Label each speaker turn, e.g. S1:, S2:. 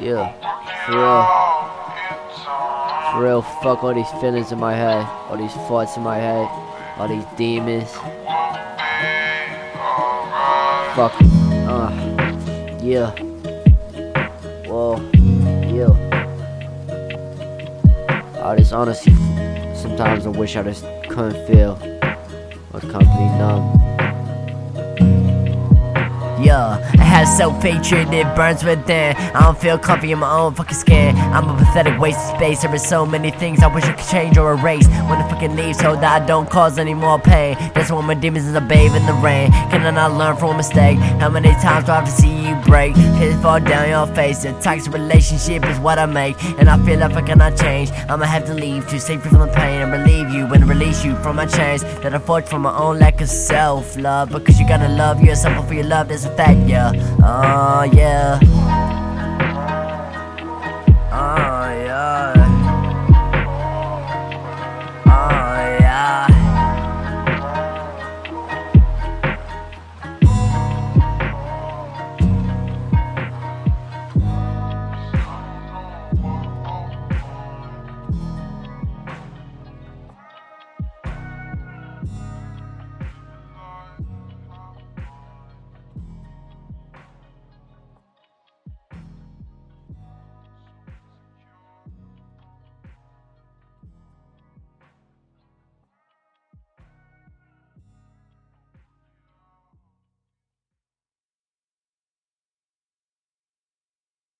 S1: Yeah, for real. For real, fuck all these feelings in my head, all these thoughts in my head, all these demons. Fuck. Uh. Yeah. Whoa. Yeah. All this honesty. Sometimes I wish I just couldn't feel. I was completely numb.
S2: Yeah, I have self-hatred, it burns within. I don't feel comfy in my own fucking skin. I'm a pathetic waste of space, there are so many things I wish I could change or erase. When the fucking leave so that I don't cause any more pain. That's why my demons is a bathe in the rain. Can I not learn from a mistake? How many times do I have to see you break? Hit fall down your face, a toxic relationship is what I make. And I feel like I cannot change. I'ma have to leave to save you from the pain And relieve from my chains That I forged from my own lack of self-love Because you gotta love yourself before you love, there's a fact, yeah. Oh, yeah.